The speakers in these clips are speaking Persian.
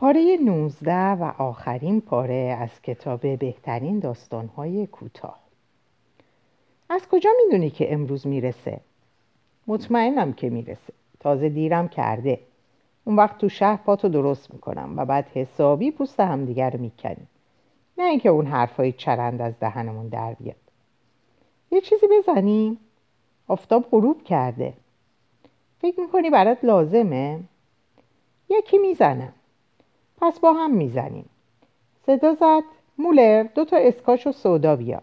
پاره 19 و آخرین پاره از کتاب بهترین داستانهای کوتاه. از کجا می‌دونی که امروز می‌رسه؟ مطمئنم که می‌رسه. تازه دیرم کرده. اون وقت تو شهر پاتو درست می‌کنم و بعد حسابی پوست همدیگر می‌کنیم نه اینکه اون حرفای چرند از دهنمون در بیاد. یه چیزی بزنیم آفتاب غروب کرده. فکر می‌کنی برات لازمه؟ یکی می‌زنم پس با هم می‌زنیم. صدا زد. مولر دو تا اسکاش و سودا بیار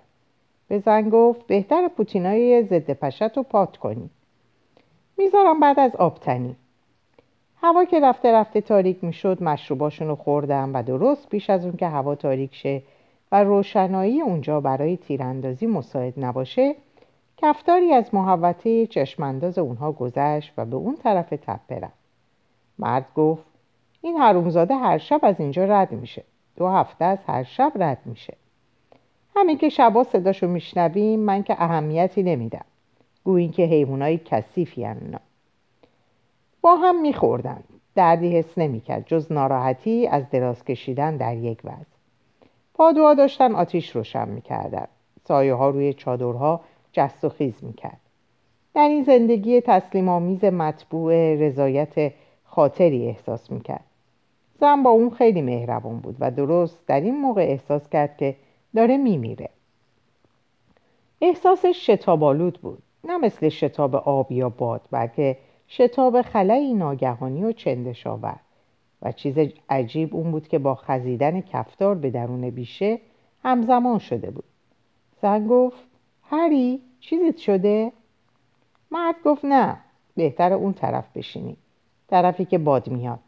بزن گفت بهتر پوتینای ضد پشت رو پات کنی. می‌ذارم بعد از آبتنی هوا که رفته رفته تاریک می‌شد مشروباشون رو خوردم و درست پیش از اون که هوا تاریک شه و روشنایی اونجا برای تیراندازی مساعد نباشه کفتاری از محوطه چشمانداز اونها گذشت و به اون طرف تپه رفت. مرد گفت این حرومزاده هر شب از اینجا رد میشه. دو هفته از هر شب رد میشه. همین که شبا صداشو میشنویم من که اهمیتی نمیدم. گویین که حیوانای کثیفی اونا با هم میخوردن. دردی حس نمی‌کرد جز ناراحتی از دراز کشیدن در یک وضع. پادوها داشتن آتیش روشن می‌کردن. سایه ها روی چادرها جست و خیز می‌کرد. در این زندگی تسلیم آمیز مطبوع رضایت خاطری احساس می‌کرد. زن با اون خیلی مهربان بود و درست در این موقع احساس کرد که داره میمیره. احساسش شتابالود بود. نه مثل شتاب آب یا باد بلکه شتاب خلایی ناگهانی و چندشاور و چیز عجیب اون بود که با خزیدن کفتار به درون بیشه همزمان شده بود. زن گفت هری چیزیت شده؟ مرد گفت نه بهتر اون طرف بشینی. طرفی که باد میاد.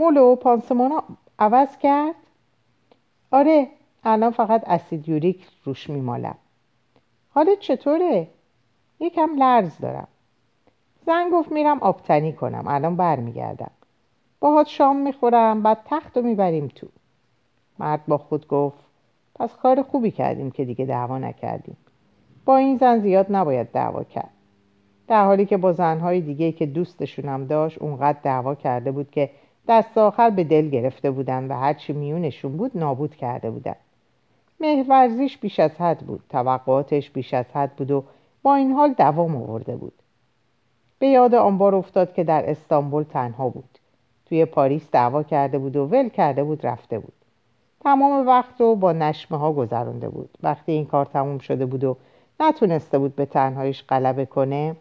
مولو پانسمانا عوض کرد؟ آره الان فقط اسید یوریک روش میمالم. حالت چطوره؟ یکم لرز دارم. زن گفت میرم آبتنی کنم. الان برمیگردم. باهات شام می‌خورم بعد تخت رو می‌بریم تو. مرد با خود گفت پس کار خوبی کردیم که دیگه دعوا نکردیم. با این زن زیاد نباید دعوا کرد. در حالی که با زنهای دیگه که دوستشونم داشت اونقدر دعوا کرده بود که دست آخر به دل گرفته بودن و هرچی میونشون بود نابود کرده بودن. مهورزیش بیش از حد بود توقعاتش بیش از حد بود و با این حال دوام آورده بود. به یاد آن بار افتاد که در استانبول تنها بود. توی پاریس دعوا کرده بود و ول کرده بود رفته بود. تمام وقت رو با نشمه ها گذرانده بود. وقتی این کار تموم شده بود و نتونسته بود به تنهایش غلبه کنه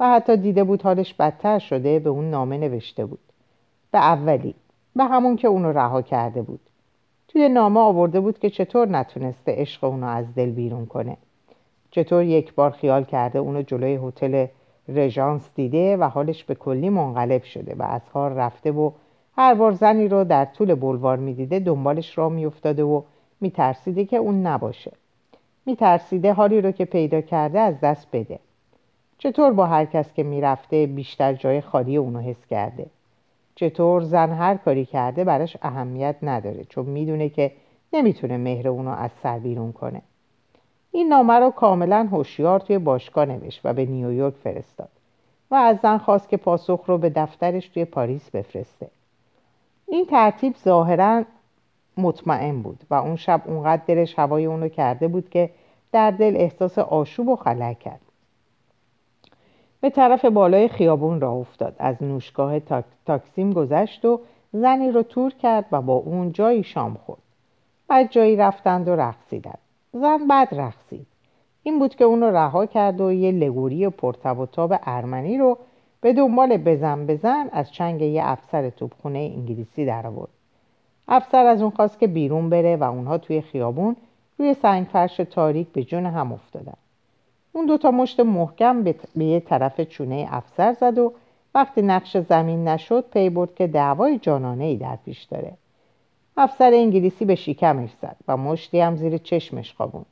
و حتی دیده بود حالش بدتر شده به اون نامه نوشته بود. به اولی به همون که اونو رها کرده بود. توی نامه آورده بود که چطور نتونسته عشق اونو از دل بیرون کنه. چطور یک بار خیال کرده اونو جلوی هتل رژانس دیده و حالش به کلی منقلب شده و از حال رفته و هر بار زنی رو در طول بلوار می‌دیده دنبالش را میافتاده و میترسیده که اون نباشه. میترسیده حالی رو که پیدا کرده از دست بده. چطور با هر کس که می‌رفته بیشتر جای خالی اونو حس کرده؟ چطور زن هر کاری کرده براش اهمیت نداره چون می‌دونه که نمی‌تونه مهر اونو از سر بیرون کنه. این نامه رو کاملا هوشیار توی باشگاه نوشت و به نیویورک فرستاد و از زن خواست که پاسخ رو به دفترش توی پاریس بفرسته. این ترتیب ظاهرا مطمئن بود و اون شب اونقدر دلش هوای اونو کرده بود که در دل احساس آشوب و خلع کرد. به طرف بالای خیابون راه افتاد. از نوشگاه تاکسیم گذشت و زنی رو تور کرد و با اون جایی شام خورد. بعد جایی رفتند و رقصیدند. زن بد رقصید. این بود که اون رو رها کرد و یه لگوری پرتب و تاب ارمنی رو به دنبال بزن بزن از چنگ یه افسر توپخونه انگلیسی در آورد. افسر از اون خواست که بیرون بره و اونها توی خیابون روی سنگ فرش تاریک به جون هم افتادن. اون دوتا مشت محکم به یه طرف چونه افسر زد و وقتی نقش زمین نشد پی برد که دعوای جانانه ای در پیش داره. افسر انگلیسی به شکمش زد و مشتی هم زیر چشمش خوابون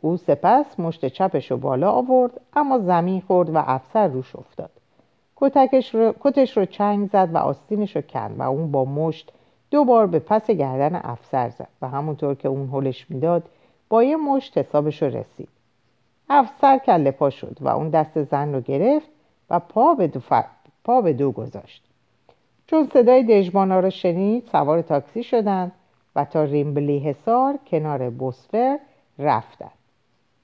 او سپس مشت چپش رو بالا آورد اما زمین خورد و افسر روش افتاد. کتکش رو، کتش رو چنگ زد و آستینش رو کند و اون با مشت دو بار به پس گردن افسر زد و همونطور که اون هلش می‌داد با یه مشت حسابش رو رسید. افسر کله پا شد و اون دست زن رو گرفت و پا به دو, پا به دو گذاشت. چون صدای دژبانا را شنید سوار تاکسی شدند و تا ریمبلی حصار کنار بوسفر رفتند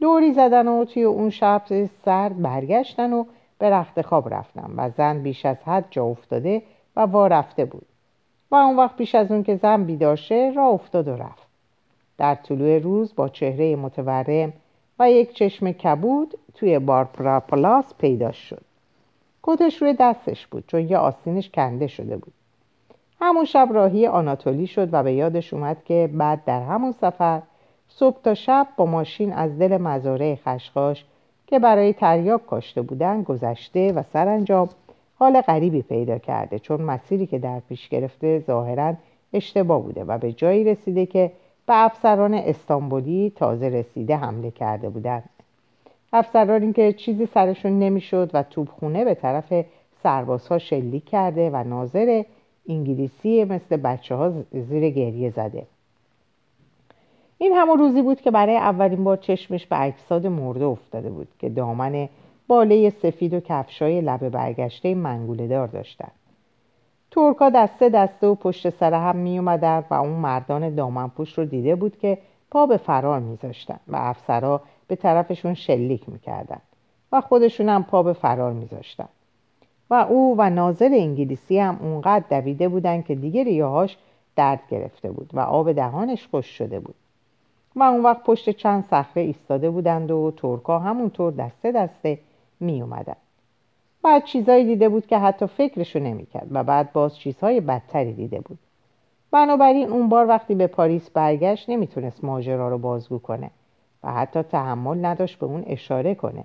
دوری زدن و توی اون شب سرد برگشتن و به رخت خواب رفتن و زن بیش از حد جا افتاده و وا رفته بود. و اون وقت پیش از اون که زن بیدار شه را افتاد و رفت. در طلوع روز با چهره متورم یک چشم کبود توی بارپرا پلاس پیدا شد. کتش روی دستش بود چون یه آستینش کنده شده بود. همون شب راهی آناتولی شد و به یادش اومد که بعد در همون سفر صبح تا شب با ماشین از دل مزارع خشخاش که برای تریاک کاشته بودن گذشته و سرانجام حال غریبی پیدا کرده چون مسیری که در پیش گرفته ظاهرا اشتباه بوده و به جایی رسیده که به افسران استانبولی تازه رسیده حمله کرده بودند. افسرانی که چیزی سرشون نمی‌شد و توپخونه به طرف سربازها شلیک کرده و ناظر انگلیسی مثل بچه ها زیر گریه زده. این همون روزی بود که برای اولین بار چشمش به اجساد مرده افتاده بود که دامن باله سفید و کفشای لبه برگشته منگوله دار داشتن. ترکا دسته دسته و پشت سر هم می اومدن و اون مردان دامنپوش رو دیده بود که پا به فرار میذاشتن و افسرها به طرفشون شلیک می‌کردن و خودشون هم پا به فرار میذاشتن و او و ناظر انگلیسی هم اونقدر دویده بودن که دیگه ریاهاش درد گرفته بود و آب دهانش خوش شده بود و اون وقت پشت چند صخره ایستاده بودند و ترکا همونطور دسته دسته می اومدن. بعد چیزایی دیده بود که حتی فکرشو نمی‌کرد و بعد باز چیزهای بدتری دیده بود. بنابراین اون بار وقتی به پاریس برگشت نمی‌تونست ماجرا رو بازگو کنه و حتی تحمل نداشت به اون اشاره کنه.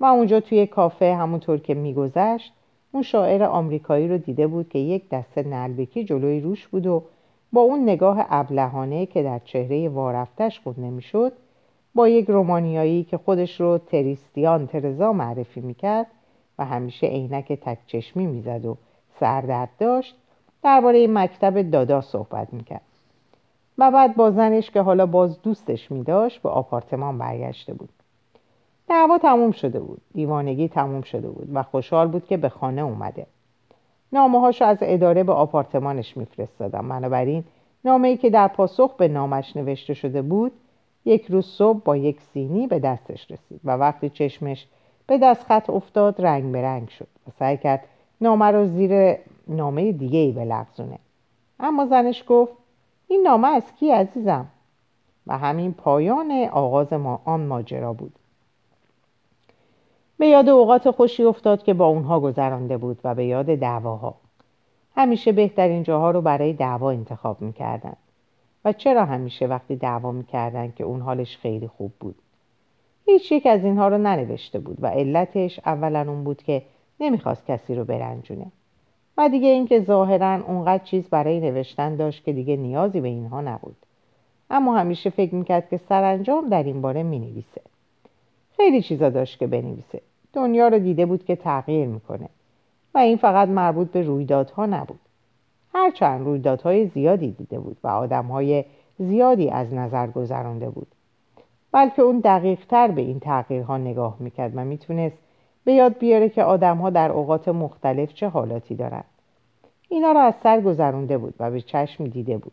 و اونجا توی کافه همونطور که میگذشت اون شاعر آمریکایی رو دیده بود که یک دسته نلبکی جلوی روش بود و با اون نگاه ابلهانه که در چهره وارفتش خود نمی‌شد با یک رومانیایی که خودش رو تریستیان ترزا معرفی می‌کرد و همیشه عینک تک چشمی می‌زد و سردرد داشت درباره مکتب دادا صحبت می‌کرد. و بعد با زنش که حالا باز دوستش میداشت به آپارتمان برگشته بود. دعوا تموم شده بود دیوانگی تموم شده بود و خوشحال بود که به خانه اومده. نامه هاشو از اداره به آپارتمانش میفرستادم. بنابراین نامه ای که در پاسخ به نامش نوشته شده بود یک روز صبح با یک سینی به دستش رسید و وقتی چشمش به دست خط افتاد رنگ به رنگ شد و سعی کرد نامه رو زیر نامه دیگه ای بلغزونه. اما زنش گفت این نامه از کی عزیزم؟ و همین پایان آغاز ما آن ماجرا بود. به یاد اوقات خوشی افتاد که با اونها گذرانده بود و به یاد دعواها. همیشه بهترین جاها رو برای دعوا انتخاب می‌کردن. و چرا همیشه وقتی دعوا می‌کردن که اون حالش خیلی خوب بود؟ هیچ یک از اینها رو ننوشته بود و علتش اولا اون بود که نمی‌خواست کسی رو برنجونه. و دیگه اینکه ظاهرا اونقدر چیز برای نوشتن داشت که دیگه نیازی به اینها نبود. اما همیشه فکر می‌کرد که سرانجام در این باره می‌نویسه. خیلی چیزا داشت که بنویسه. دنیا رو دیده بود که تغییر می‌کنه. و این فقط مربوط به رویدادها نبود. هرچند رویدادهای زیادی دیده بود و آدمهای زیادی از نظر گذرانده بود. بلکه اون دقیق تر به این تغییرها نگاه می‌کرد و می‌تونست به یاد بیاره که آدمها در اوقات مختلف چه حالاتی دارند اینا را از سر گذرونده بود و به چشم دیده بود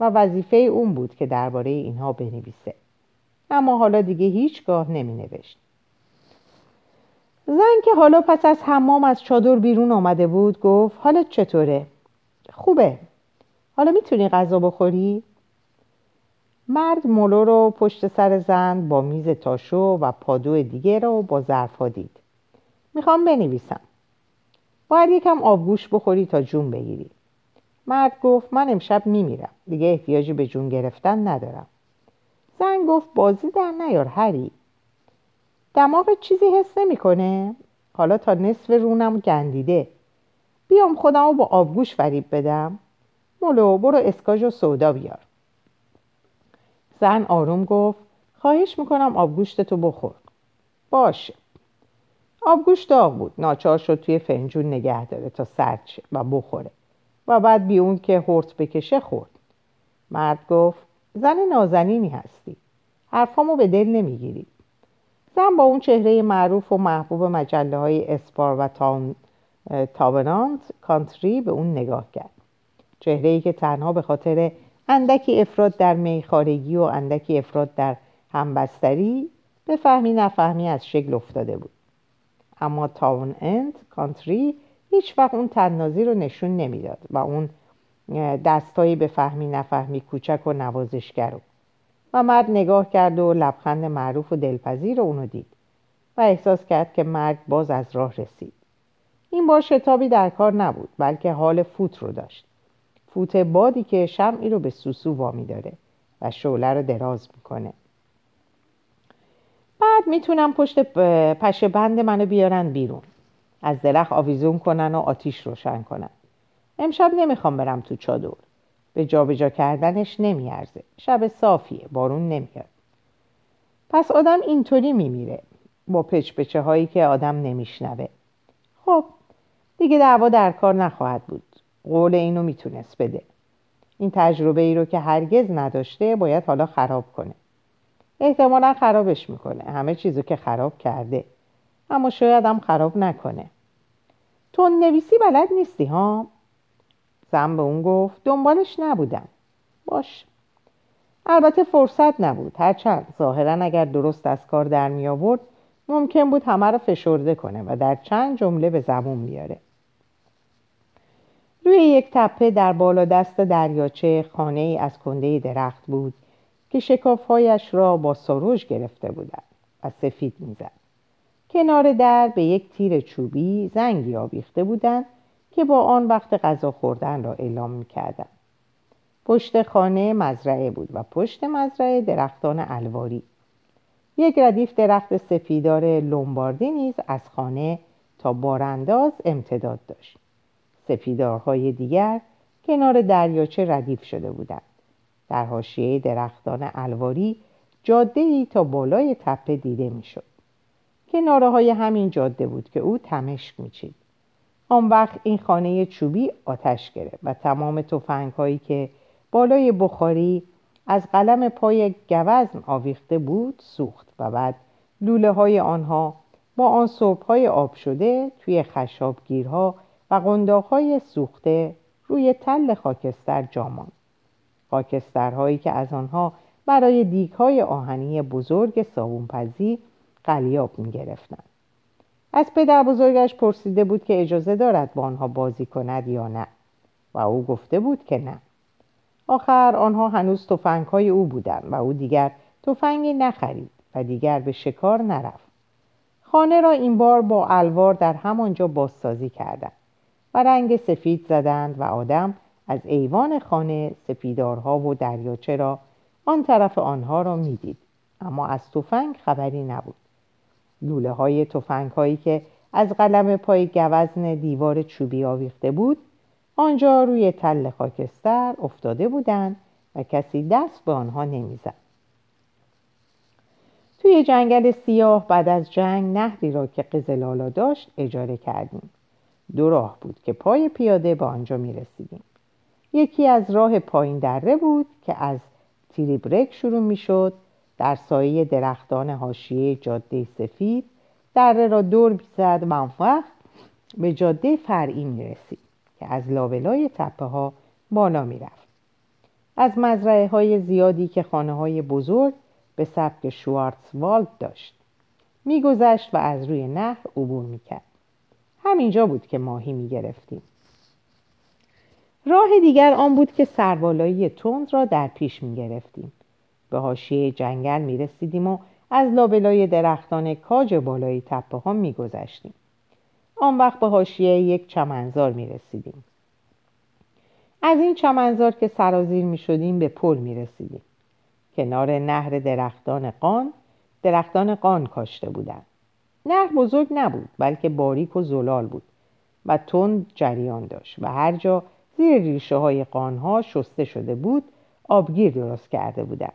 و وظیفه اون بود که درباره اینها بنویسه اما حالا دیگه هیچگاه نمی نوشت زن که حالا پس از حمام از چادر بیرون آمده بود گفت حالت چطوره؟ خوبه حالا می‌تونی غذا بخوری؟ مرد مولو رو پشت سر زن با میز تاشو و پادو دیگه رو با ظرفا دید. می‌خوام بنویسم. باید یکم آبگوش بخوری تا جون بگیری. مرد گفت من امشب میمیرم. دیگه احتیاجی به جون گرفتن ندارم. زن گفت بازی در نیار هری دماغ چیزی حس نمی‌کنه. حالا تا نصف رونم گندیده. بیام خودم رو با آبگوش فریب بدم. مولو برو اسکاج و سودا بیار. زن آروم گفت خواهش می‌کنم آبگوشت تو بخور. باشه. آبگوشت داغ بود. ناچار شد توی فنجون نگه داره تا سرد و بخوره. و بعد بی اون که هرت بکشه خورد. مرد گفت زن نازنینی هستی. حرفامو به دل نمی‌گیری. زن با اون چهره معروف و محبوب مجله های اسپار و تاون تابنانت کانتری به اون نگاه کرد. چهره ای که تنها به خاطر اندکی افراد در میخارگی و اندکی افراد در همبستری فهمی نفهمی از شکل افتاده بود. اما تاون اند کانتری هیچ وقت اون تننازی رو نشون نمی‌داد و اون دستایی به فهمی نفهمی کوچک و نوازشگر و مرد نگاه کرد و لبخند معروف و دلپذیر اونو دید و احساس کرد که مرگ باز از راه رسید. این بار شتابی در کار نبود بلکه حال فوت رو داشت. فوت بادی که شمعی رو به سوسو وامی داره و شعله رو دراز می‌کنه. بعد می‌تونم پشت پشه بند منو بیارن بیرون. از درخت آویزون کنن و آتیش روشن کنن. امشب نمی‌خوام برم تو چادر. به جابجا جا کردنش نمیارزه. شب صافیه بارون نمیاد. پس آدم اینطوری میمیره. با پچپچه هایی که آدم نمیشنوه. خب دیگه دعوا در کار نخواهد بود. قول اینو می‌تونست بده. این تجربه ای رو که هرگز نداشته باید حالا خراب کنه. احتمالا خرابش می‌کنه. همه چیزو که خراب کرده. اما شاید هم خراب نکنه. تو نویسی بلد نیستی ها؟ زن به اون گفت دنبالش نبودم. باش. البته فرصت نبود. هرچند ظاهرا اگر درست از کار در می آورد ممکن بود همه رو فشرده کنه و در چند جمله به زبون بیاره. روی یک تپه در بالا دست دریاچه خانه ای از کنده درخت بود که شکافهایش را با سروش گرفته بودند و سفید می‌زد. کنار در به یک تیر چوبی زنگی آویخته بودند که با آن وقت غذا خوردن را اعلام می‌کردند. پشت خانه مزرعه بود و پشت مزرعه درختان الواری. یک ردیف درخت سفیدار لومباردی نیز از خانه تا بارانداز امتداد داشت. سفیدارهای دیگر کنار دریاچه ردیف شده بودند. در حاشیه درختان الواری جاده ای تا بالای تپه دیده می‌شد. کناره های همین جاده بود که او تمشک میچید. آن وقت این خانه چوبی آتش گرفت و تمام توفنگ هایی که بالای بخاری از قلم پای گوزن آویخته بود سوخت و بعد لوله های آنها با آن صبح های آب شده توی خشابگیرها و قنداق های سوخته روی تل خاکستر جامان خاکسترهایی که از آنها برای دیک های آهنی بزرگ صابونپزی قلیاب می گرفتن. از پدر بزرگش پرسیده بود که اجازه دارد با آنها بازی کند یا نه. و او گفته بود که نه. آخر آنها هنوز توفنگ های او بودند و او دیگر تفنگی نخرید و دیگر به شکار نرفت. خانه را این بار با الوار در همانجا بازسازی کردند. و رنگ سفید زدند و آدم از ایوان خانه سپیدارها و دریاچه را آن طرف آنها را می‌دید. اما از تفنگ خبری نبود. لوله های تفنگ هایی که از قلم پای گوزن دیوار چوبی آویخته بود آنجا روی تل خاکستر افتاده بودند و کسی دست به آنها نمی‌زد. توی جنگل سیاه بعد از جنگ نهری را که قزلالا داشت اجاره کردیم. دو راه بود که پای پیاده به آنجا می رسیدیم. یکی از راه پایین دره بود که از تریبرک شروع می شد در سایه درختان حاشیه جاده سفید دره را دور می‌زد و به جاده فرعی می رسید که از لابلای تپه ها بالا می رفت. از مزرعه های زیادی که خانه های بزرگ به سبک شوارتزوالد داشت میگذشت و از روی نهر عبور می‌کرد همینجا بود که ماهی می‌گرفتیم راه دیگر آن بود که سربالایی تند را در پیش می‌گرفتیم به حاشیه جنگل می‌رسیدیم و از لابلای درختان کاج بالای تپه ها میگذشتیم آن وقت به حاشیه یک چمنزار می‌رسیدیم از این چمنزار که سرازیر می شدیم به پل می رسیدیم. کنار نهر درختان قان درختان قان کاشته بودند. نهر بزرگ نبود بلکه باریک و زلال بود و تند جریان داشت و هر جا زیر ریشه های قانها شسته شده بود آبگیر درست کرده بودند.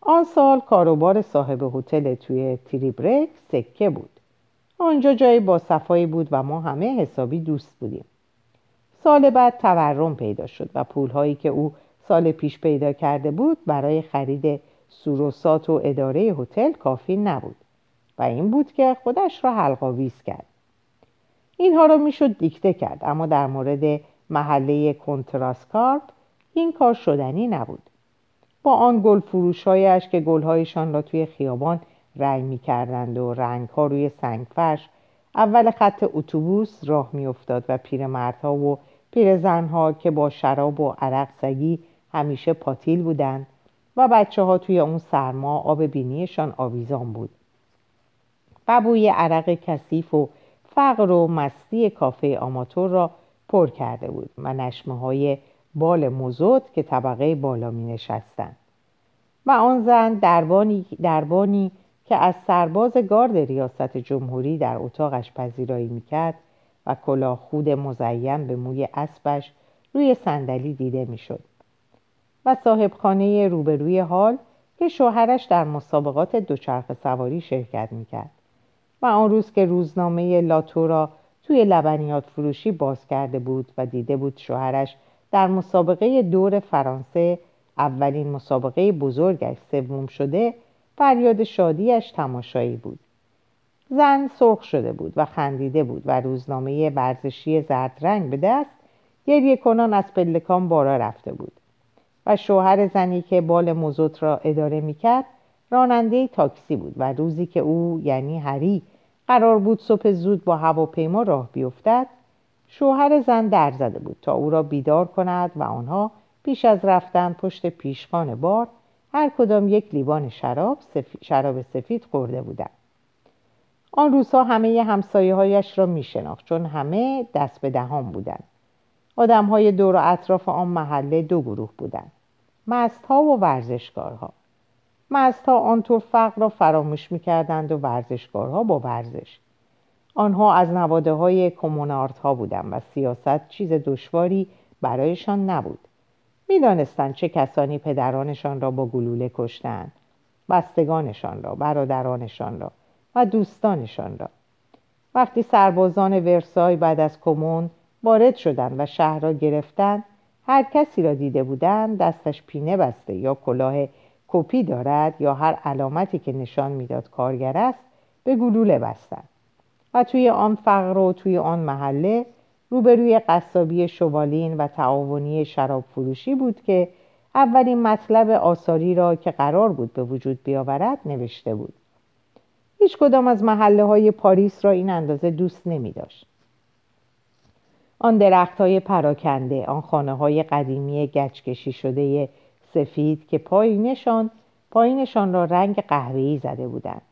آن سال کاروبار صاحب هتل توی تریبرک سکه بود. آنجا جای با صفایی بود و ما همه حسابی دوست بودیم. سال بعد تورم پیدا شد و پولهایی که او سال پیش پیدا کرده بود برای خرید سوروسات و اداره هتل کافی نبود و این بود که خودش را حلقاویز کرد. اینها را می‌شد دیکته کرد اما در مورد محله کنتراسکارپ این کار شدنی نبود. با آن گل فروشهایش که گلهایشان را توی خیابان رنگ می کردند و رنگ ها روی سنگفرش اول خط اتوبوس راه می افتاد و پیرمردها و پیرزنها که با شراب و عرق سگی همیشه پاتیل بودند و بچه ها توی اون سرما آب بینیشان آویزان بود. و بوی عرق کثیف و فقر و مستی کافه آماتور را پر کرده بود و نشمه های بال مزود که طبقه بالا می نشستن. و آن زن دربانی, دربانی که از سرباز گارد ریاست جمهوری در اتاقش پذیرایی می‌کرد و کلاه خود مزین به موی اسبش روی صندلی دیده می‌شد و صاحب خانه روبروی حال که شوهرش در مسابقات دوچرخه سواری شرکت می‌کرد و آن روز که روزنامه لاتو را توی لبنیات فروشی باز کرده بود و دیده بود شوهرش در مسابقه دور فرانسه اولین مسابقه بزرگش سوم شده فریاد شادیش تماشایی بود. زن سرخ شده بود و خندیده بود و روزنامه ورزشی زرد رنگ به دست گریه کنان از پلکان بارا رفته بود و شوهر زنی که بال مزوت را اداره می‌کرد راننده تاکسی بود و روزی که او یعنی هری قرار بود صبح زود با هواپیما راه بیفتد شوهر زن در زده بود تا او را بیدار کند و آنها پیش از رفتن پشت پیشخان بار هر کدام یک لیوان شراب, شراب سفید خورده بودند. آن روزها همه همسایه هایش را می شناخت چون همه دست به دهان بودند. آدم های دور و اطراف آن محله دو گروه بودند. مست ها و ورزشکارها. مست ها آنطور فقر را فراموش می کردند و ورزشکارها با ورزش. آنها از نواده های کمونارت ها بودند و سیاست چیز دشواری برایشان نبود. می‌دانستند چه کسانی پدرانشان را با گلوله کشتند بستگانشان را برادرانشان را و دوستانشان را. وقتی سربازان ورسای بعد از کمون وارد شدند و شهر را گرفتند هر کسی را دیده بودند دستش پینه بسته یا کلاه کپی دارد یا هر علامتی که نشان می‌داد کارگر است به گلوله بستند و توی آن فقر و توی آن محله روبروی قصابی شوالین و تعاونی شراب فروشی بود که اولین مطلب آثاری را که قرار بود به وجود بیاورد نوشته بود هیچ کدام از محله های پاریس را این اندازه دوست نمی داشت. آن درخت های پراکنده، آن خانه های قدیمی گچکشی شده سفید که پایینشان پایینشان را رنگ قهوه‌ای زده بودند.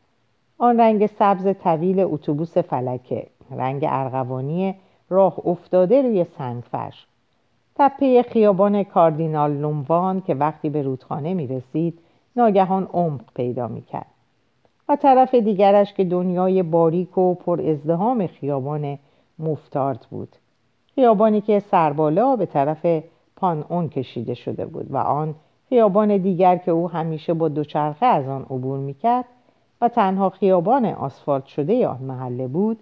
آن رنگ سبز طویل اتوبوس فلکه، رنگ ارغوانی راه افتاده روی سنگفرش. تپه خیابان کاردینال لوموان که وقتی به رودخانه می رسید ناگهان عمق پیدا می کرد و طرف دیگرش که دنیای باریک و پر ازدهام خیابان مفتارت بود. خیابانی که سربالا به طرف پان اون کشیده شده بود و آن خیابان دیگر که او همیشه با دوچرخه از آن عبور می‌کرد و تنها خیابان آسفالت شده آن محله بود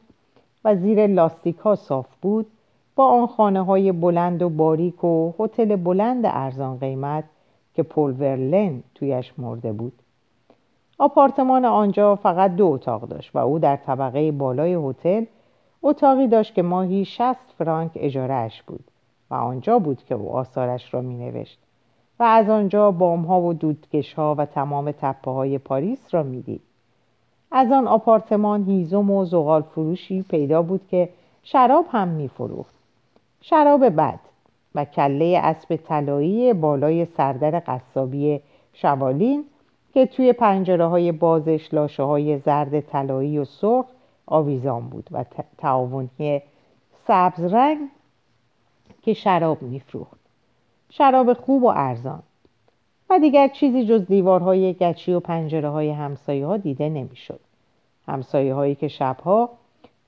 و زیر لاستیک ها صاف بود با آن خانه های بلند و باریک و هتل بلند ارزان قیمت که پول ورلن تویش مرده بود. آپارتمان آنجا فقط دو اتاق داشت و او در طبقه بالای هتل اتاقی داشت که ماهی 60 فرانک اجارهش بود و آنجا بود که او آثارش را می نوشت و از آنجا بام ها و دودکش ها و تمام تپه های پاریس را می دید. از آن آپارتمان هیزم و زغال فروشی پیدا بود که شراب هم میفروخت شراب بد و کله اسب طلایی بالای سردر قصابی شوالین که توی پنجره های بازش لاشه های زرد طلایی و سرخ آویزان بود و تعاونی سبز رنگ که شراب میفروخت شراب خوب و ارزان. و دیگر چیزی جز دیوارهای گچی و پنجره های همسایه ها دیده نمی‌شد. همسایه هایی که شبها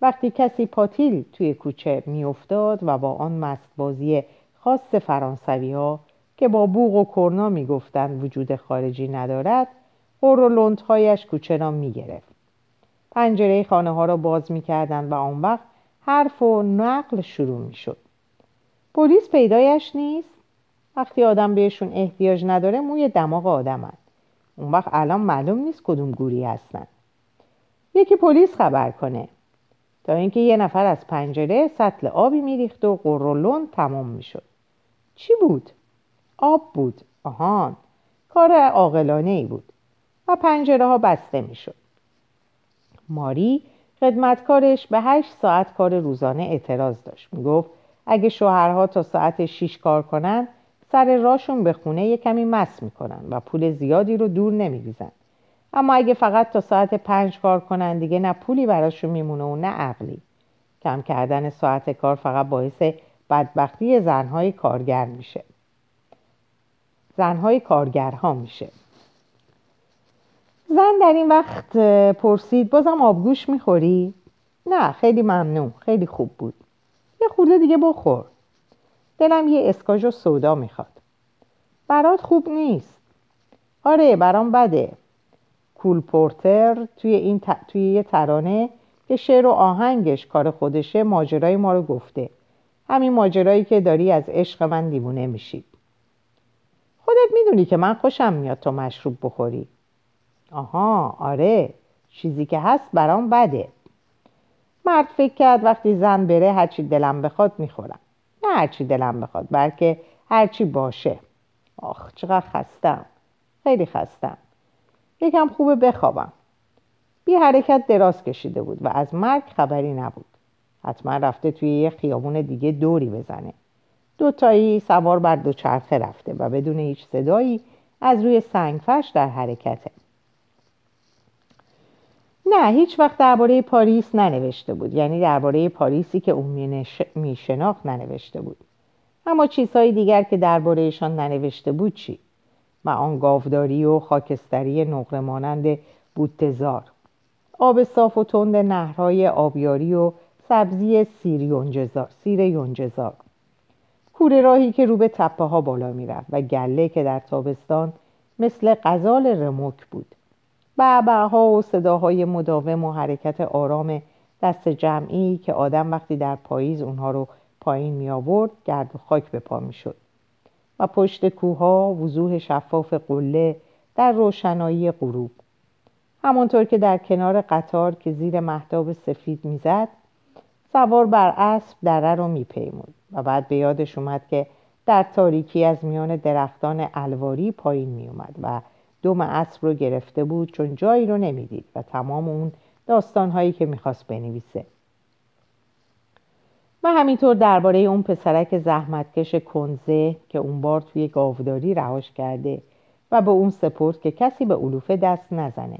وقتی کسی پاتیل توی کوچه میافتاد و با آن مستبازی خاص فرانسوی ها که با بوغ و کرنا می‌گفتند وجود خارجی ندارد قر و کوچه را می‌گرفت. پنجره خانه ها را باز می‌کردند و آن وقت حرف و نقل شروع می‌شد. پلیس پیدایش نیست؟ وقتی آدم بهشون احتیاج نداره موی دماغ آدمن. اون وقت الان معلوم نیست کدوم گوری هستن. یکی پلیس خبر کنه. تا اینکه یه نفر از پنجره سطل آبی میریخت و قرولون تمام می‌شد. چی بود؟ آب بود. آهان. کار عاقلانه ای بود. و پنجره ها بسته می‌شد. ماری خدمتکارش به هشت ساعت کار روزانه اعتراض داشت. می‌گفت اگه شوهرها تا ساعت شیش کار کنن سر راشون به خونه یه کمی مس می‌کنن و پول زیادی رو دور نمیریزن. اما اگه فقط تا ساعت پنج کار کنن دیگه نه پولی براشون میمونه و نه عقلی. کم کردن ساعت کار فقط باعث بدبختی زنهای کارگر میشه. زنهای کارگرها میشه. زن در این وقت پرسید بازم آبگوش می‌خوری؟ نه خیلی ممنون خیلی خوب بود. یه خورده دیگه بخور. دلم یه اسکاژ و سودا می‌خواد. برات خوب نیست. آره برام بده. کول پورتر توی, این توی یه ترانه که شعر و آهنگش کار خودشه ماجرای ما رو گفته. همین ماجرایی که داری از عشق من دیوونه میشی. خودت می‌دونی که من خوشم میاد تو مشروب بخوری. آها آره. چیزی که هست برام بده. مرد فکر کرد وقتی زن بره هرچی دلم بخواد می‌خورم. نه هرچی دلم بخواد بلکه هرچی باشه. آخ چقدر خستم. خیلی خستم. یکم خوبه بخوابم. بی حرکت دراز کشیده بود و از مرگ خبری نبود. حتما رفته توی یه خیابون دیگه دوری بزنه. دوتایی سوار بر دوچرخه رفته و بدون هیچ صدایی از روی سنگفرش در حرکته. نه هیچ وقت درباره پاریس ننوشته بود. یعنی درباره پاریسی که اون میشناخت ننوشته بود. اما چیزهای دیگر که دربارهشان ننوشته بود چی؟ و آن گاوداری و خاکستری نقره مانند بودتزار آب صاف و تند نهرهای آبیاری و سبزی سیر یونجزار سیر یونجزار. کوره راهی که رو به تپه ها بالا می‌رفت و گله که در تابستان مثل غزال رموک بود. بعبعها و صداهای مداوم و حرکت آرام دست جمعی که آدم وقتی در پاییز اونها رو پایین می آورد گرد و خاک به پا می شد. و پشت کوها وضوح شفاف قله در روشنایی غروب. همانطور که در کنار قطار که زیر محتاب سفید می‌زد سوار بر اسب دره رو میپیمود و بعد به یادش اومد که در تاریکی از میان درختان الواری پایین میومد و دوم اسب رو گرفته بود چون جایی رو نمی‌دید و تمام اون داستانهایی که می‌خواست بنویسه. و همینطور درباره اون پسرک زحمتکش کنزه که اون بار توی گاوداری رهاش کرده و به اون سپرد که کسی به علوفه دست نزنه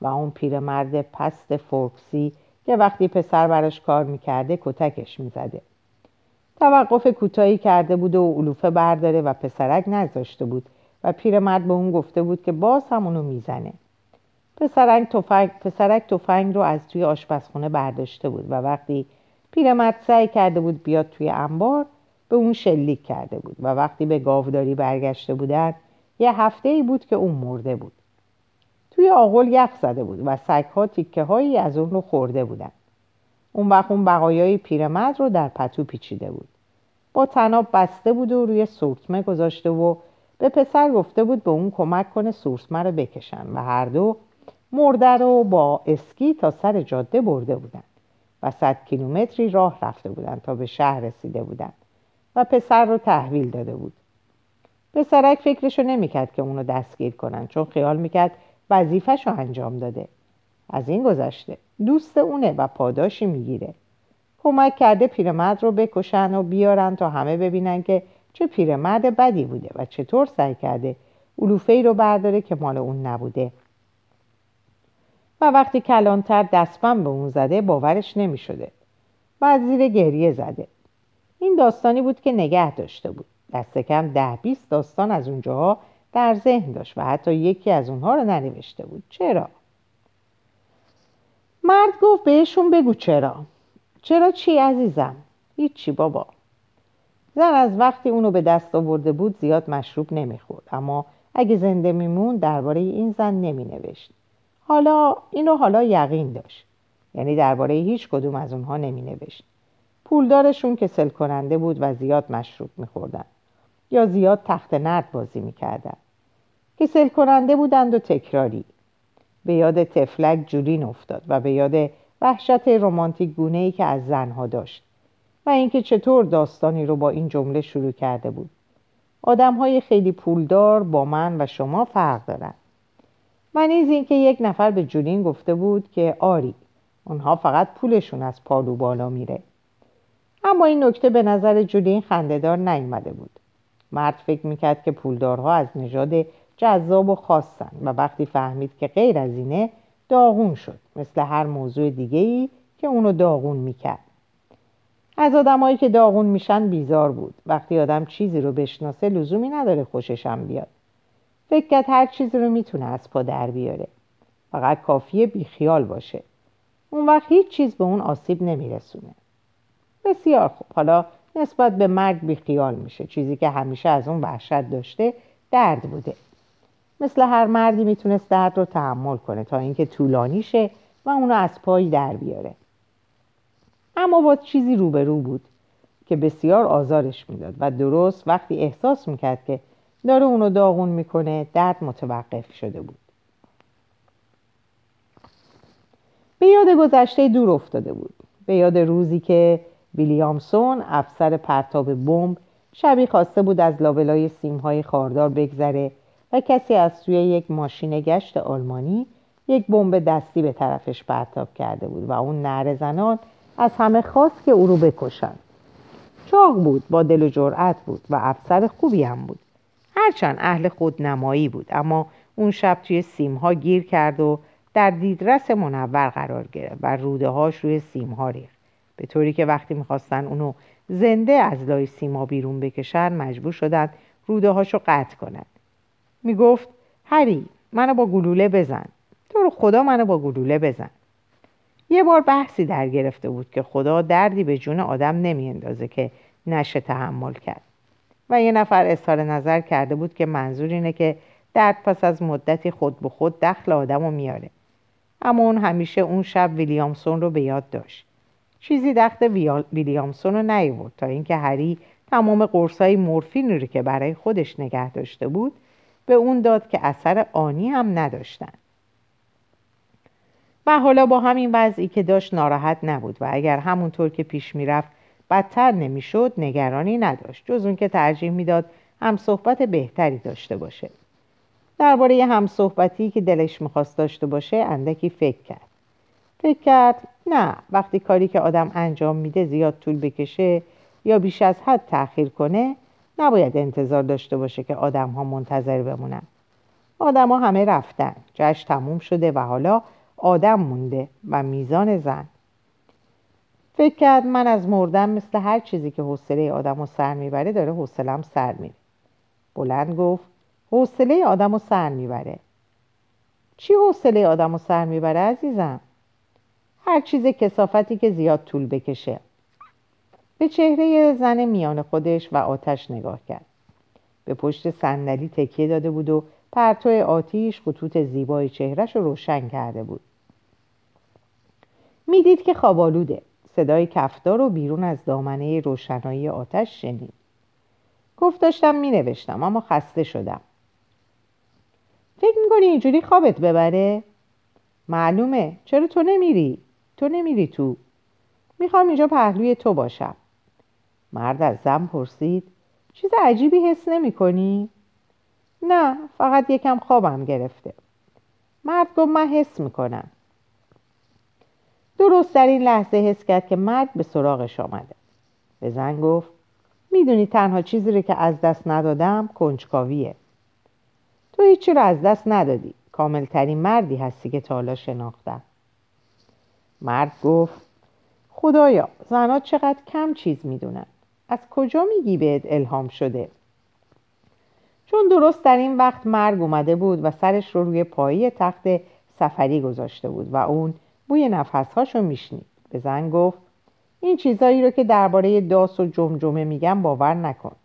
و اون پیرمرد پست فورکسی که وقتی پسر براش کار می‌کرده کتکش می‌زده. توقف کوتاهی کرده بود و علوفه برداره و پسرک نذاشته بود و پیرمرد به اون گفته بود که باز هم اونو می‌زنه. پسرک تفنگ, پسرک تفنگ رو از توی آشپزخونه برداشته بود و وقتی پیرمرد سعی کرده بود بیاد توی انبار به اون شلیک کرده بود و وقتی به گاوداری برگشته بودن یه هفته ای بود که اون مرده بود. توی آغل یخ زده بود و سگها تیکه هایی از اون رو خورده بودن. اون وقت اون بقایای پیرمرد رو در پتو پیچیده بود. با تناب بسته بود و روی سورتمه گذاشته و به پسر گفته بود به اون کمک کنه سورتمه رو بکشن و هر دو مرده رو با اسکی تا سر جاده برده بودن و صد کیلومتری راه رفته بودن تا به شهر رسیده بودن و پسر رو تحویل داده بود. پسرک فکرشو نمی‌کرد که اونو دستگیر کنن چون خیال می‌کرد وظیفش رو انجام داده. از این گذشته دوست اونه و پاداشی می‌گیره. کمک کرده پیرمرد رو بکشن و بیارن تا همه ببینن که چه پیرمرد بدی بوده و چطور سعی کرده علوفه ای رو برداره که مال اون نبوده. و وقتی کلانتر دستم به اون زده باورش نمی شده و زیر گریه زده. این داستانی بود که نگه داشته بود. دست کم ده بیست داستان از اونجاها در ذهن داشت و حتی یکی از اونها رو ننوشته بود. چرا؟ مرد گفت بهشون بگو چرا. چرا چی عزیزم؟ هیچی بابا. زن از وقتی اونو به دست آورده بود زیاد مشروب نمی‌خورد. اما اگه زنده میمون درباره این زن نمینوشت. حالا اینو حالا یقین داشت. یعنی درباره هیچ کدوم از اونها نمینوشت. پولدارشون که سل کننده بود و زیاد مشروب میخوردن. یا زیاد تخت نرد بازی می‌کردن. کسل کننده بودند و تکراری. به یاد تفلک جولین افتاد و به یاد وحشت رمانتیک گونه ای که از زنها داشت. و اینکه چطور داستانی رو با این جمله شروع کرده بود. آدم های خیلی پولدار با من و شما فرق دارن. و نیز اینکه یک نفر به جولین گفته بود که آری اونها فقط پولشون از پالو بالا میره. اما این نکته به نظر جولین خندهدار نیامده بود. مرد فکر می‌کرد که پولدارها از نژاد جذاب و خاصن و وقتی فهمید که غیر از اینه داغون شد. مثل هر موضوع دیگه ای که اونو داغون می‌کرد. از آدمایی که داغون میشن بیزار بود. وقتی آدم چیزی رو بشناسه لزومی نداره خوششم بیاد. فکر هر چیزی رو می‌تونه از پا در بیاره. فقط کافیه بیخیال باشه. اون وقت هیچ چیز به اون آسیب نمیرسونه. بسیار خوب. حالا نسبت به مرگ بیخیال میشه. چیزی که همیشه از اون وحشت داشته درد بوده. مثل هر مردی می‌تونست درد رو تحمل کنه تا اینکه طولانی شه و اونو از پایی در بیاره. اما با چیزی روبرو بود که بسیار آزارش می‌داد و درست وقتی احساس می‌کرد که داره اونو داغون می‌کنه درد متوقف شده بود. به یاد گذشته دور افتاده بود. به یاد روزی که ویلیامسون افسر پرتاب بمب شبی خواسته بود از لابلای سیمهای خاردار بگذره و کسی از سوی یک ماشین گشت آلمانی یک بمب دستی به طرفش پرتاب کرده بود و اون نهر زنان از همه خواست که او رو بکشن چاق بود با دل و جرأت بود و افسر خوبی هم بود. هرچند اهل خودنمایی بود اما اون شب توی سیمها گیر کرد و در دیدرس منور قرار گرفت و روده هاش روی سیمها ریخت. به طوری که وقتی می‌خواستن اونو زنده از لای سیما بیرون بکشن مجبور شدن روده هاشو قطع کنند می‌گفت هری منو با گلوله بزن. تو رو خدا منو با گلوله بزن. یه بار بحثی در گرفته بود که خدا دردی به جون آدم نمیاندازه که نشه تحمل کرد. و یه نفر اظهار نظر کرده بود که منظور اینه که درد پس از مدتی خود به خود دخل آدم رو میاره. اما اون همیشه اون شب ویلیامسون رو به یاد داشت. چیزی دخت ویلیامسون رو نیورد تا اینکه هری تمام قرصای مورفین رو که برای خودش نگه داشته بود به اون داد که اثر آنی هم نداشتن. و حالا با همین وضعی که داشت ناراحت نبود و اگر همونطور که پیش می‌رفت بدتر نمی‌شد نگرانی نداشت. جز اون که ترجیح می‌داد هم صحبت بهتری داشته باشه. درباره هم صحبتی که دلش می‌خواست داشته باشه اندکی فکر کرد. فکر کرد نه وقتی کاری که آدم انجام میده زیاد طول بکشه یا بیش از حد تأخیر کنه نباید انتظار داشته باشه که آدم ها منتظر بمونن. آدم ها همه رفتن. جشن تموم شده و حالا آدم مونده و میزان زن. فکر کرد من از مردم مثل هر چیزی که حوصله آدم رو سر می‌بره داره حوصلم سر میره. بلند گفت حوصله آدم رو سر می‌بره. چی حوصله آدم رو سر می‌بره عزیزم؟ هر چیز کسافتی که زیاد طول بکشه. به چهره زن میان خودش و آتش نگاه کرد. به پشت صندلی تکیه داده بود و پرتو آتیش خطوط زیبای چهرش رو روشن کرده بود. می‌دید که خوابالوده صدای کفدار رو بیرون از دامنه روشنایی آتش شنید. گفت داشتم می نوشتم اما خسته شدم. فکر می‌کنی اینجوری خوابت ببره؟ معلومه. چرا تو نمیری؟ تو نمیری تو. می‌خوام اینجا پهلوی تو باشم. مرد از زن پرسید چیز عجیبی حس نمی کنی؟ نه فقط یکم خوابم گرفته. مرد گفت من حس می‌کنم. درست در این لحظه حس کرد که مرد به سراغش آمده. به زن گفت می‌دونی تنها چیزی رو که از دست ندادم کنجکاویه. تو هیچی رو از دست ندادی. کاملترین مردی هستی که تا حالا شناختم. مرد گفت خدایا زنها چقدر کم چیز می‌دونن. از کجا میگی بهت الهام شده؟ چون درست در این وقت مرگ اومده بود و سرش رو روی پایی تخت سفری گذاشته بود و اون بوی نفسهاشو میشنید. به زن گفت این چیزایی رو که درباره داس و جمجمه میگم باور نکن.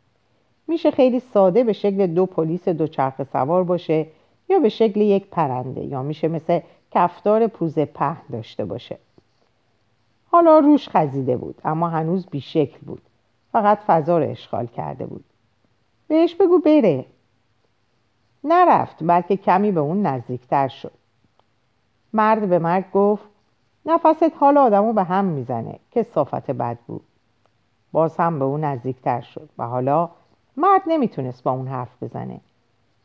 میشه خیلی ساده به شکل دو پلیس دوچرخه سوار باشه یا به شکل یک پرنده یا میشه مثل کفتار پوزه پهن داشته باشه. حالا روش خزیده بود اما هنوز بیشکل بود. فقط فضا رو اشغال کرده بود. بهش بگو بره. نرفت بلکه کمی به اون نزدیکتر شد. مرد به مرد گفت نفست حال آدمو به هم می‌زنه که صافت بد بود. باز هم به اون نزدیکتر شد و حالا مرد نمی‌تونست با اون حرف بزنه.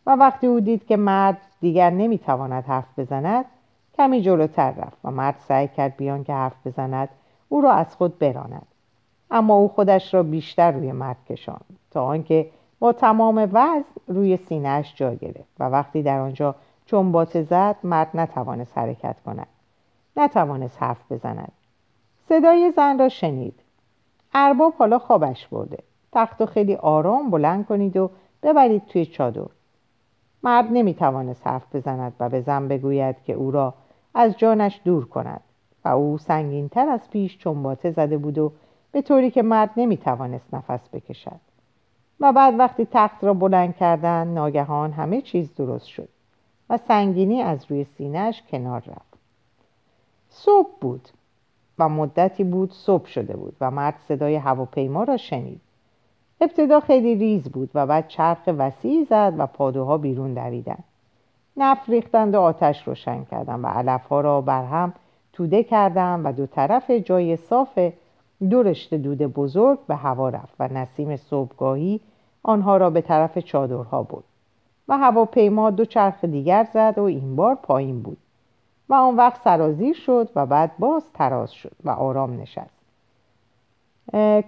و وقتی او دید که مرد دیگر نمی‌تواند حرف بزند کمی جلوتر رفت و مرد سعی کرد بیان که حرف بزند او را از خود براند. اما او خودش را بیشتر روی مرد کشاند تا آنکه با تمام وزن روی سینهاش جا گرفت و وقتی در آنجا چنبات زد مرد نتوانست حرکت کند. نتوانست حرف بزند. صدای زن را شنید. ارباب حالا خوابش برده. تخت خیلی آرام بلند کنید و ببرید توی چادر. مرد نمی‌توانست حرف بزند و به زن بگوید که او را از جانش دور کند و او سنگینتر از پیش چنباته زده بود و به طوری که مرد نمی‌توانست نفس بکشد. و بعد وقتی تخت را بلند کردن ناگهان همه چیز درست شد و سنگینی از روی سینهش کنار رفت. صبح بود و مدتی بود صبح شده بود و مرد صدای هواپیما را شنید. ابتدا خیلی ریز بود و بعد چرخ وسیعی زد و پادوها بیرون دویدند نفت ریختند و آتش روشن کردند و علفها را بر هم توده کردند و دو طرف جای صاف دو رشته دود بزرگ به هوا رفت و نسیم صبحگاهی آنها را به طرف چادرها بود و هواپیما دو چرخ دیگر زد و این بار پایین بود. و آن وقت سرازیر شد و بعد باز تراز شد و آرام نشست.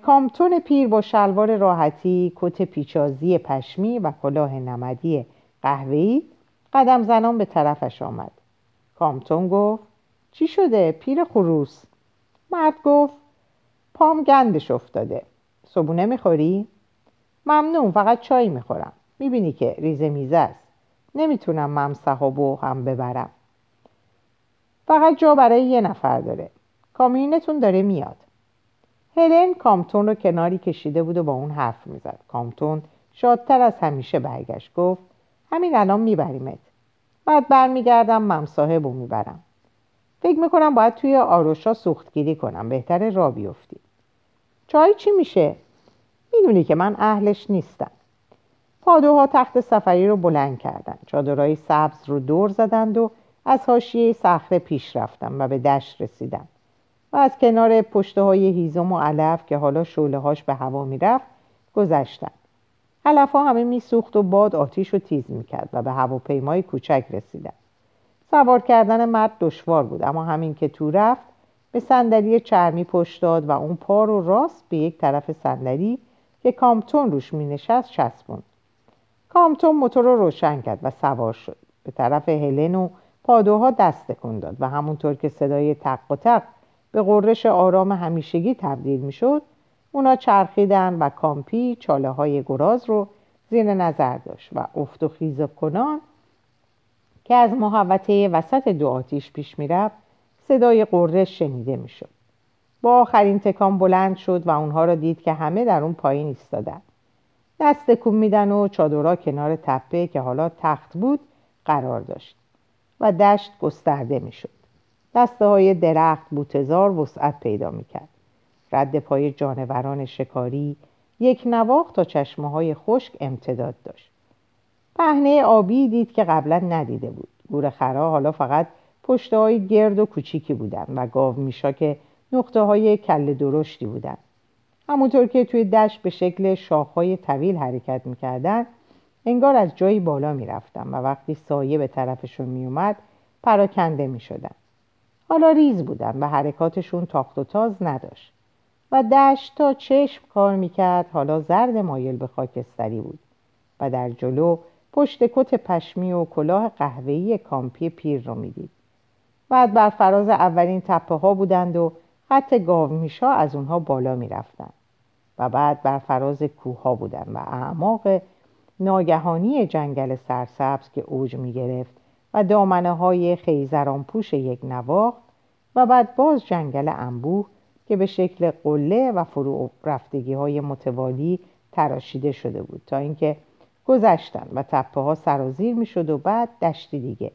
کامتون پیر با شلوار راحتی کت پیچازی پشمی و کلاه نمدی قهوه‌ای قدم زنان به طرفش آمد. کامتون گفت چی شده پیر خروس؟ مرد گفت پام گندش افتاده. صبونه می‌خوری؟ ممنون فقط چای می‌خورم. می‌بینی که ریزه میزه است. نمی‌تونم ممسحابو هم ببرم. فقط جا برای یه نفر داره. کامیونتون داره میاد. هلن کامتون رو کناری کشیده بود و با اون حرف می‌زد. کامتون شادتر از همیشه برگشت. گفت همین الان میبریمت. بعد برمیگردم ممصاحب رو می‌برم. فکر می‌کنم باید توی آروشا سوختگیری کنم. بهتر را بیفتی. چای چی میشه؟ می‌دونی که من اهلش نیستم. پادوها تخت سفری رو بلند کردند چادرهای سبز رو دور زدند و از حاشیه صخره پیش رفتم و به دشت رسیدم و از کنار پشته های هیزم و علف که حالا شوله هاش به هوا می‌رفت گذشتم. علف ها همه میسوخت و باد آتیش رو تیز می‌کرد و به هواپیمای کوچک رسیدم. سوار کردن مرد دشوار بود اما همین که تو رفت به صندلی چرمی پشت داد و اون پا رو راست به یک طرف صندلی که کامتون روش می نشست چسبوند. کامتون موتور رو روشن کرد و سوار شد. به طرف هلن و پادوها دست تکون داد و همونطور که صدای تق و تق به قررش آرام همیشگی تبدیل می شد اونا چرخیدن و کامپی چاله های گراز رو زیر نظر داشت و افت و خیز کنان که از محوطه وسط دو آتیش پیش می‌رفت صدای قررش شنیده می‌شد. با آخرین تکان بلند شد و اونها را دید که همه در اون پایین ایستادن. دست تکون میدن و چادرها کنار تپه که حالا تخت بود قرار داشت. و دشت گسترده می‌شد. دسته های درخت بوتزار وسعت پیدا می‌کرد. رد پای جانوران شکاری یک نواخ تا چشمه های خشک امتداد داشت. پهنه آبی دید که قبلا ندیده بود. گور خرا حالا فقط پشته های گرد و کوچیکی بودن و گاو میشا که نقطه های کل درشتی بودن. همونطور که توی دشت به شکل شاخهای طویل حرکت می‌کردن انگار از جایی بالا می‌رفتن و وقتی سایه به طرفشون میومد پراکنده می‌شدن حالا ریز بودن و حرکاتشون تاخت و تاز نداشت. و دشت تا چشم کار می‌کرد حالا زرد مایل به خاکستری بود. و در جلو پشت کت پشمی و کلاه قهوه‌ای کامپی پیر رو می‌دید. بعد بر فراز اولین تپه ها بودند و خط گاو میشا از اونها بالا می‌رفتند. و بعد بر فراز کوه ها بودند و اعماق ناگهانی جنگل سرسبز که اوج می گرفت و دامنه های خیزران پوش یک نواخ و بعد باز جنگل انبوه که به شکل قله و فرو رفتگی های متوالی تراشیده شده بود تا اینکه گذشتن و تپه ها سرازیر می شد و بعد دشتی دیگه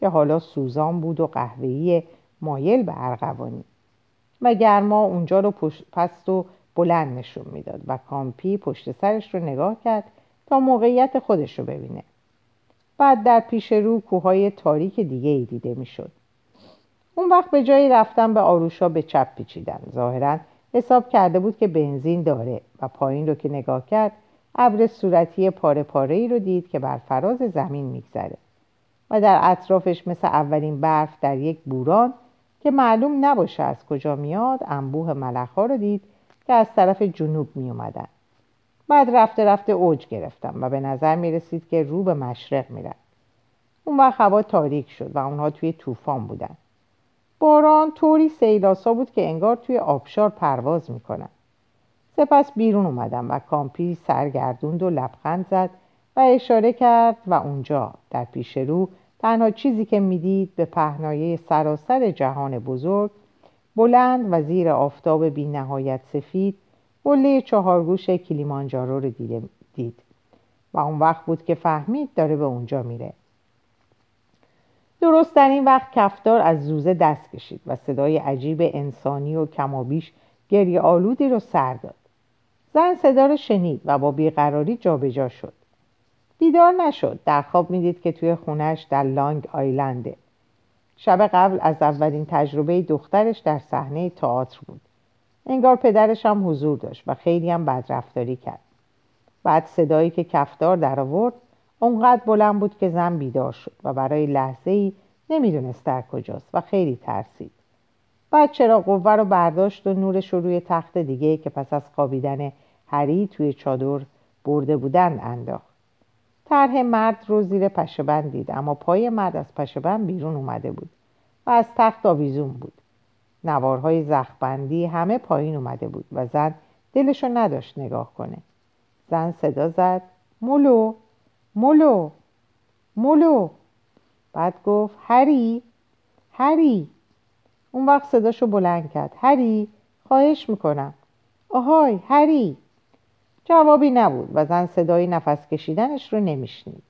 که حالا سوزان بود و قهوه‌ای مایل به ارغوانی. و گرما اونجا رو پست و بلند نشون می‌داد و کامپی پشت سرش رو نگاه کرد تا موقعیت خودش رو ببینه. بعد در پیش رو کوههای تاریک دیگه ای دیده می‌شد. اون وقت به جایی رفتن به آروشا به چپ پیچیدن. ظاهرا حساب کرده بود که بنزین داره و پایین رو که نگاه کرد ابر صورتی پاره پاره ای رو دید که بر فراز زمین میگذره و در اطرافش مثل اولین برف در یک بوران که معلوم نباشه از کجا میاد انبوه ملخها رو دید که از طرف جنوب می اومدن. بعد رفته رفته اوج گرفتم و به نظر می رسید که رو به مشرق میرن. اون وقت هوا تاریک شد و اونها توی طوفان بودن. باران طوری سیلاسا بود که انگار توی آبشار پرواز می‌کنن. سپس بیرون اومدم و کامپی سرگردوند و لبخند زد و اشاره کرد و اونجا در پیش رو تنها چیزی که می‌دید به پهنایه سراسر جهان بزرگ بلند و زیر آفتاب بی نهایت سفید قله چهارگوش کلیمانجارو رو دید و اون وقت بود که فهمید داره به اونجا میره. درست در این وقت کفتار از زوزه دست کشید و صدای عجیب انسانی و کمابیش گریه آلودی رو سر داد. زن صدا رو شنید و با بیقراری جابجا شد. بیدار نشد. در خواب می‌دید که توی خونش در لانگ آیلنده. شب قبل از اولین تجربه دخترش در صحنه تئاتر بود. انگار پدرش هم حضور داشت و خیلی هم بدرفتاری کرد. بعد صدایی که کفتار در آورد اونقدر بلند بود که زن بیدار شد و برای لحظه ای نمی‌دونست در کجاست و خیلی ترسید. بعد چرا قوه رو برداشت و نورش رو روی تخت دیگه که پس از خوابیدن هری توی چادر برده بودن انداخت. طرح مرد رو زیر پشبند دید اما پای مرد از پشبند بیرون اومده بود و از تخت آویزون بود. نوارهای زخبندی همه پایین اومده بود و زن دلشو نداشت نگاه کنه. زن صدا زد. مولو مولو مولو. بعد گفت هری هری. اون وقت صداشو بلند کرد. هری خواهش می‌کنم. آهای هری. جوابی نبود و زن صدای نفس کشیدنش رو نمیشنید.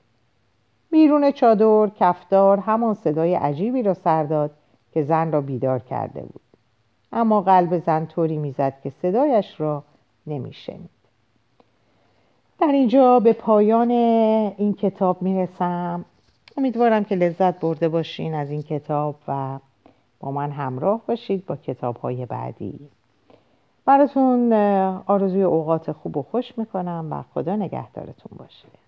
بیرون چادر کفتار همان صدای عجیبی را سر داد که زن را بیدار کرده بود. اما قلب زن طوری می‌زد که صدایش را نمیشنید. در اینجا به پایان این کتاب می‌رسم. امیدوارم که لذت برده باشین از این کتاب و با من همراه باشید با کتاب های بعدی. براتون آرزوی اوقات خوب و خوش می‌کنم و خدا نگهدارتون باشه.